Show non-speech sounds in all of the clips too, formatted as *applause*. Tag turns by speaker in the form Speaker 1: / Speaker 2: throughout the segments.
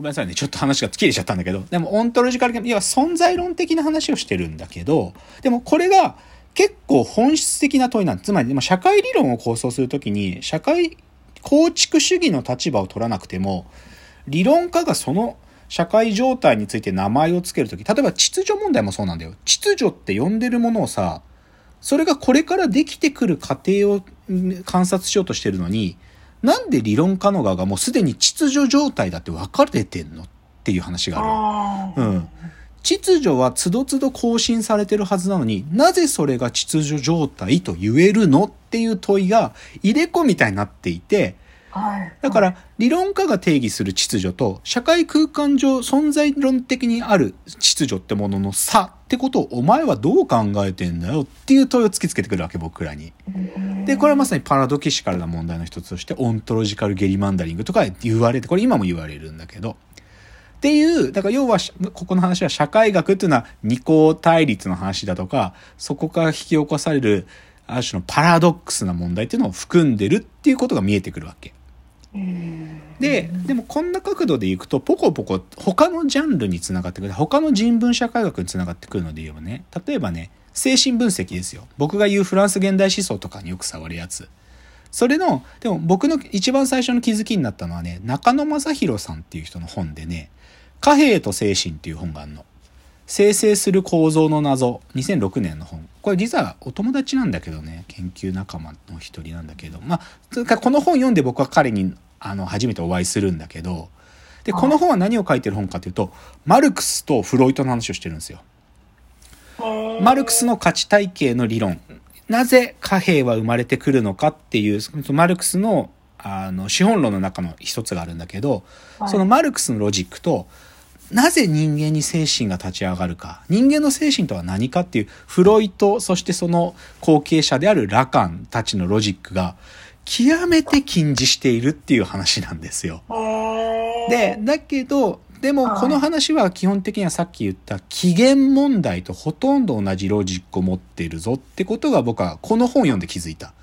Speaker 1: ごめんなさいね。ちょっと話が切れちゃったんだけど。でも、オントロジカル、要は存在論的な話をしてるんだけど、でもこれが結構本質的な問いなんですつまり、社会理論を構想するときに、社会構築主義の立場を取らなくても、理論家がその社会状態について名前を付けるとき、例えば秩序問題もそうなんだよ。秩序って呼んでるものをさ、それがこれからできてくる過程を観察しようとしてるのに、なんで理論家の側がもうすでに秩序状態だって分かれてんのっていう話がある。うん。秩序はつどつど更新されてるはずなのになぜそれが秩序状態と言えるのっていう問いが入れ子みたいになっていて、だから理論家が定義する秩序と社会空間上存在論的にある秩序ってものの差ってことをお前はどう考えてんだよ？っていう問いを突きつけてくるわけ僕らに。でこれはまさにパラドキシカルな問題の一つとしてオントロジカルゲリマンダリングとか言われてこれ今も言われるんだけど。っていう、だから要は、ここの話は社会学っていうのは二項対立の話だとか、そこから引き起こされる、ある種のパラドックスな問題っていうのを含んでるっていうことが見えてくるわけ。で、でもこんな角度でいくと、ポコポコ他のジャンルにつながってくる。他の人文社会学につながってくるので言えばね、例えばね、精神分析ですよ。僕が言うフランス現代思想とかによく触るやつ。それの、でも僕の一番最初の気づきになったのはね、中野正宏さんっていう人の本でね、貨幣と精神っていう本があるの。生成する構造の謎。2006年の本。これ実はお友達なんだけどね、研究仲間の一人なんだけど、まあ、この本読んで僕は彼にあの初めてお会いするんだけど、で、この本は何を書いてる本かというと、マルクスとフロイトの話をしてるんですよ。マルクスの価値体系の理論。なぜ貨幣は生まれてくるのかっていう、マルクスのあの資本論の中の一つがあるんだけど、そのマルクスのロジックと、なぜ人間に精神が立ち上がるか。人間の精神とは何かっていう、フロイト、そしてその後継者であるラカンたちのロジックが、極めて近似しているっていう話なんですよ。で、だけど、でもこの話は基本的にはさっき言った起源問題とほとんど同じロジックを持っているぞってことが僕はこの本を読んで気づいた。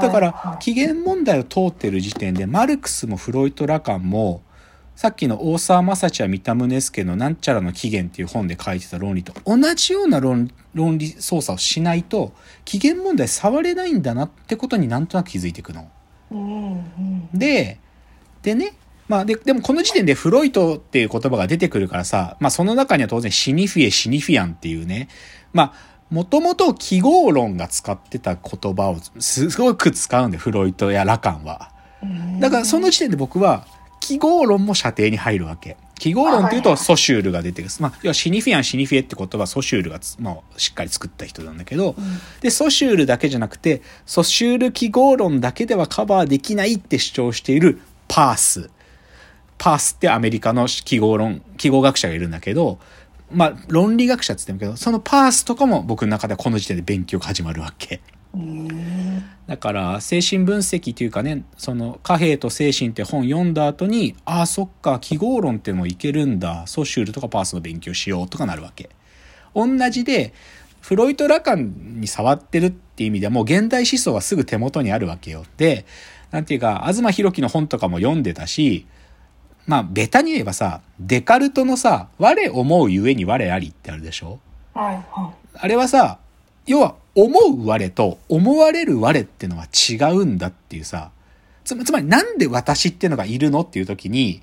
Speaker 1: だから起源問題を通ってる時点でマルクスもフロイト・ラカンもさっきの大沢正知は三田宗介のなんちゃらの起源っていう本で書いてた論理と同じような論論理操作をしないと起源問題触れないんだなってことになんとなく気づいていくの。で、でね、まあで、でもこの時点でフロイトっていう言葉が出てくるからさ、まあその中には当然シニフィエ、シニフィアンっていうね、まあ、もともと記号論が使ってた言葉をすごく使うんで、フロイトやラカンは。だからその時点で僕は、記号論も射程に入るわけ。記号論っていうとソシュールが出てくる。まあ、要はシニフィアン、シニフィエって言葉はソシュールがまあ、しっかり作った人なんだけど、うん、で、ソシュールだけじゃなくて、ソシュール記号論だけではカバーできないって主張しているパース。パースってアメリカの記号論、記号学者がいるんだけど、まあ、論理学者って言ってるけど、そのパースとかも僕の中ではこの時点で勉強が始まるわけ。だから精神分析というかねその貨幣と精神って本読んだ後にああそっか記号論ってのもいけるんだ。ソシュールとかパースの勉強しようとかなるわけ。同じでフロイト・ラカンに触ってるっていう意味ではもう現代思想はすぐ手元にあるわけよ。でなんていうか東博樹の本とかも読んでたしまあベタに言えばさデカルトのさ「我思うゆえに我あり」ってあるでしょ、はいはい、あれはさ要は思う我と思われる我ってのは違うんだっていうさ、つつまりなんで私っていうのがいるのっていう時に、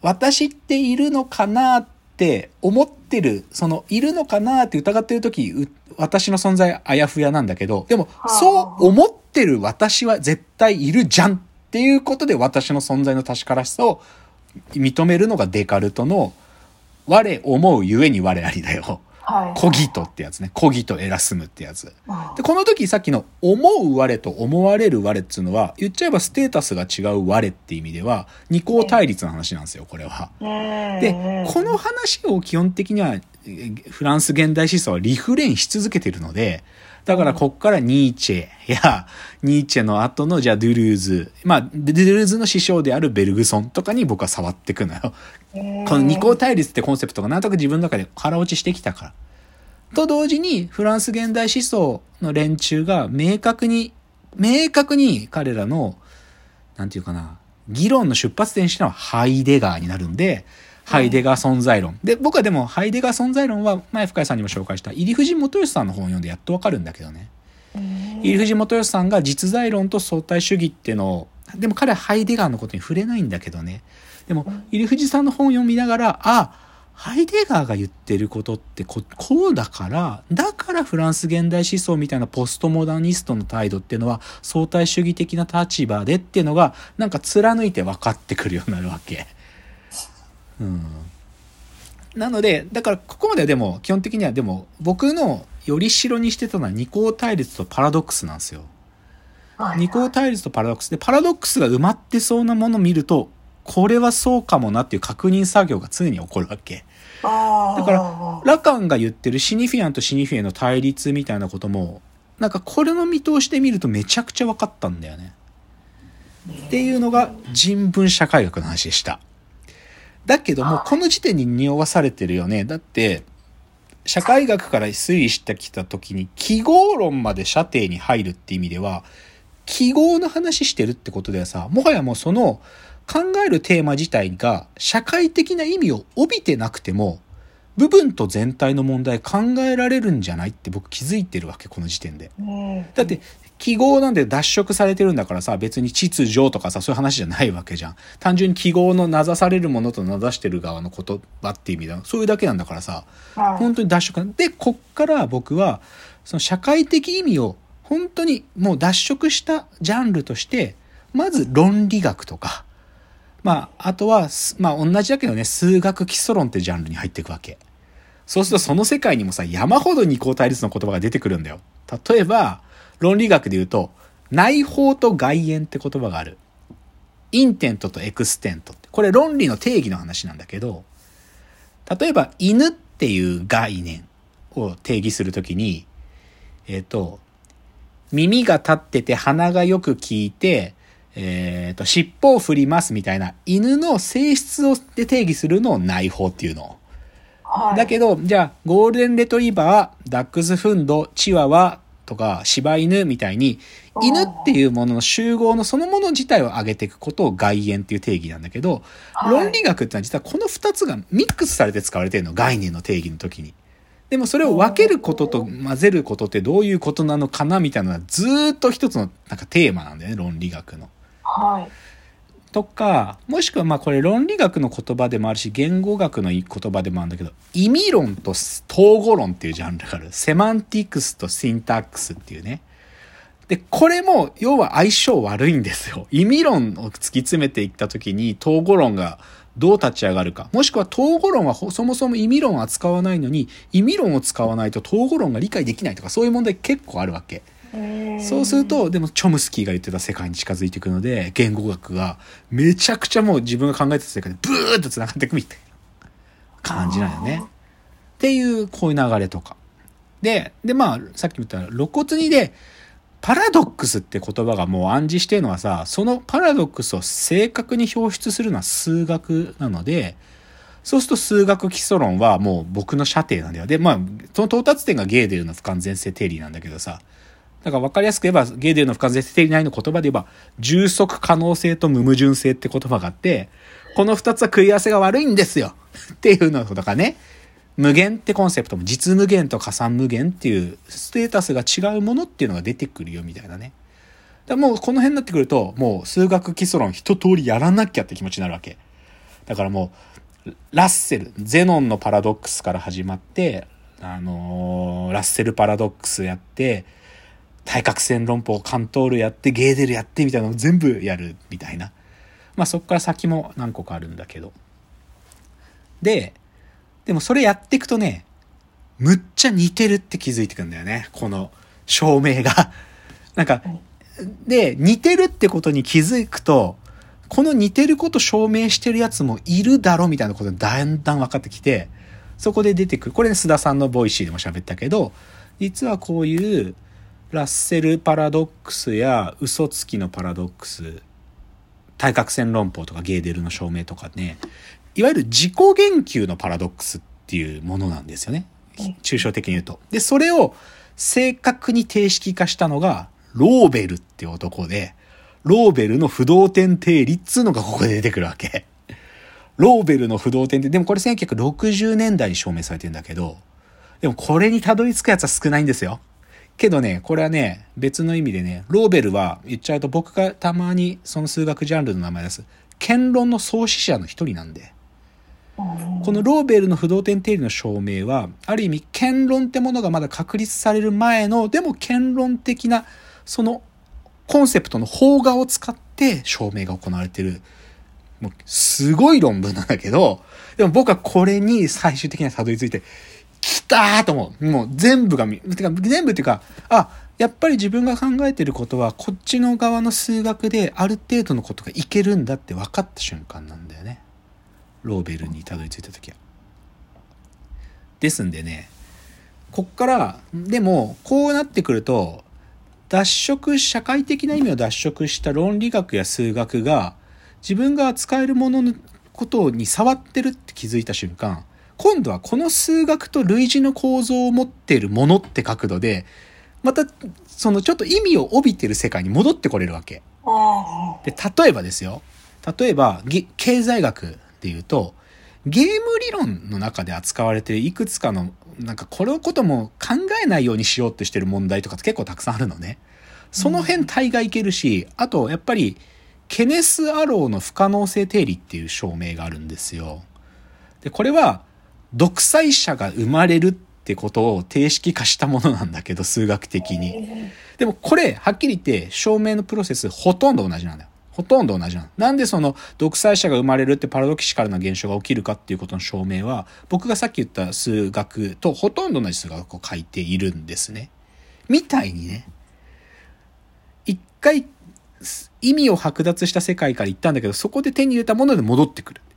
Speaker 1: 私っているのかなって思ってる、そのいるのかなって疑ってる時、私の存在あやふやなんだけど、でもそう思ってる私は絶対いるじゃんっていうことで私の存在の確からしさを認めるのがデカルトの我思うゆえに我ありだよ。コギトってやつね。コギトエラスムってやつ。で、この時さっきの思う我と思われる我っていうのは、言っちゃえばステータスが違う我って意味では、二項対立の話なんですよ、これは。で、この話を基本的には、フランス現代思想はリフレインし続けてるので、だからこっからニーチェや、ニーチェの後のじゃあドゥルーズ、まあ、ドゥルーズの師匠であるベルグソンとかに僕は触ってくのよ。この二項対立ってコンセプトがなんとなく自分の中で腹落ちしてきたから。と同時にフランス現代思想の連中が明確に、明確に彼らの、なんていうかな、議論の出発点にしたのはハイデガーになるんで、ハイデガー存在論。で、僕はでも、ハイデガー存在論は、前深井さんにも紹介した、入藤元義さんの本を読んでやっとわかるんだけどね。入藤元義さんが実在論と相対主義っていうのを、でも彼はハイデガーのことに触れないんだけどね。でも、入藤さんの本を読みながら、あ、ハイデガーが言ってることってここうだから、だからフランス現代思想みたいなポストモダニストの態度っていうのは相対主義的な立場でっていうのがなんか貫いて分かってくるようになるわけ。うん。なので、だからここまではでも基本的にはでも僕のより代にしてたのは二項対立とパラドックスなんですよ。二項対立とパラドックスでパラドックスが埋まってそうなものを見るとこれはそうかもなっていう確認作業が常に起こるわけ。だから、ラカンが言ってるシニフィアンとシニフィエの対立みたいなことも、なんかこれの見通しで見るとめちゃくちゃ分かったんだよね。っていうのが人文社会学の話でした。だけども、この時点に匂わされてるよね。だって、社会学から推理してきた時に、記号論まで射程に入るって意味では、記号の話してるってことではさ、もはやもうその、考えるテーマ自体が社会的な意味を帯びてなくても、部分と全体の問題考えられるんじゃないって僕気づいてるわけ、この時点で。だって、記号なんで脱色されてるんだからさ、別に秩序とかさ、そういう話じゃないわけじゃん。単純に記号の名指されるものと名指してる側の言葉っていう意味だ。そういうだけなんだからさ、本当に脱色。で、こっから僕は、その社会的意味を本当にもう脱色したジャンルとして、まず論理学とか、まあ、あとは、まあ、同じだけどね、数学基礎論ってジャンルに入っていくわけ。そうするとその世界にもさ、山ほど二項対立の言葉が出てくるんだよ。例えば、論理学で言うと、内包と外延って言葉がある。 intent と extent。これ論理の定義の話なんだけど、例えば、犬っていう概念を定義するときに、えっ、ー、と、耳が立ってて鼻がよく効いて、えっ、ー、と、尻尾を振りますみたいな犬の性質をで定義するのを内包っていうの。はい、だけど、じゃあ、ゴールデンレトリバー、ダックスフンド、チワワとか柴犬みたいに、犬っていうものの集合のそのもの自体を上げていくことを外縁っていう定義なんだけど、はい、論理学ってのは実はこの二つがミックスされて使われてるの、概念の定義の時に。でもそれを分けることと混ぜることってどういうことなのかなみたいなのはずっと一つのなんかテーマなんだよね、論理学の。はい。とか、もしくはまあこれ論理学の言葉でもあるし、言語学の言葉でもあるんだけど、意味論と統合論っていうジャンルがある。セマンティクスとシンタックスっていうね。で、これも、要は相性悪いんですよ。意味論を突き詰めていった時に、統合論がどう立ち上がるか。もしくは統合論はそもそも意味論を扱わないのに、意味論を使わないと統合論が理解できないとか、そういう問題結構あるわけ。そうすると、でもチョムスキーが言ってた世界に近づいていくので、言語学がめちゃくちゃもう自分が考えてた世界でブーッと繋がっていくみたいな感じなんよね。っていう、こういう流れとか。で、で、まあ、さっき言った露骨にで、パラドックスって言葉がもう暗示してるのはさ、そのパラドックスを正確に表出するのは数学なので、そうすると数学基礎論はもう僕の射程なんだよ。で、まあ、その到達点がゲーデルの不完全性定理なんだけどさ、だから分かりやすく言えば、ゲーデルの不完全性定理内の言葉で言えば、充足可能性と無矛盾性って言葉があって、この二つは食い合わせが悪いんですよ *laughs* っていうのとかね。無限ってコンセプトも実無限と加算無限っていうステータスが違うものっていうのが出てくるよみたいなね。だもうこの辺になってくると、もう数学基礎論一通りやらなきゃって気持ちになるわけ。だからもう、ラッセル、ゼノンのパラドックスから始まって、あのー、ラッセルパラドックスやって、対角線論法、カントールやって、ゲーデルやってみたいなのを全部やるみたいな。まあそっから先も何個かあるんだけど。で、でもそれやっていくとね、むっちゃ似てるって気づいてくんだよね。この証明が。*laughs* なんか、で、似てるってことに気づくと、この似てること証明してるやつもいるだろみたいなことがだんだん分かってきて、そこで出てくる。これね、須田さんの Voicy でも喋ったけど、実はこういうラッセルパラドックスや嘘つきのパラドックス、対角線論法とかゲーデルの証明とかね、いわゆる自己言及のパラドックスっていうものなんですよね。抽象的に言うと。で、それを正確に定式化したのが、ローベルって男で、ローベルの不動点定理っつうのがここで出てくるわけ。ローベルの不動点って、でもこれ1960年代に証明されてるんだけど、でもこれにたどり着くやつは少ないんですよ。けどね、これはね、別の意味でね、ローベルは言っちゃうと僕がたまにその数学ジャンルの名前です。剣論の創始者の一人なんで。このローベルの不動点定理の証明は、ある意味、剣論ってものがまだ確立される前の、でも剣論的な、そのコンセプトの方画を使って証明が行われてる。もう、すごい論文なんだけど、でも僕はこれに最終的にはたどり着いて、来たーと思う。もう全部がてか全部っていうか、あ、やっぱり自分が考えてることは、こっちの側の数学である程度のことがいけるんだって分かった瞬間なんだよね。ローベルにたどり着いた時は。ですんでね、こっから、でも、こうなってくると、脱色、社会的な意味を脱色した論理学や数学が、自分が扱えるもののことに触ってるって気づいた瞬間、今度はこの数学と類似の構造を持っているものって角度で、また、そのちょっと意味を帯びてる世界に戻ってこれるわけ。で、例えばですよ。例えば、経済学っていうと、ゲーム理論の中で扱われているいくつかの、なんかこれのことも考えないようにしようとしてる問題とかって結構たくさんあるのね。その辺大概いけるし、あとやっぱり、ケネス・アローの不可能性定理っていう証明があるんですよ。で、これは、独裁者が生まれるってことを定式化したものなんだけど、数学的に。でもこれ、はっきり言って、証明のプロセスほとんど同じなんだよ。ほとんど同じなの。なんでその独裁者が生まれるってパラドキシカルな現象が起きるかっていうことの証明は、僕がさっき言った数学とほとんど同じ数学を書いているんですね。みたいにね、一回意味を剥奪した世界から行ったんだけど、そこで手に入れたもので戻ってくるん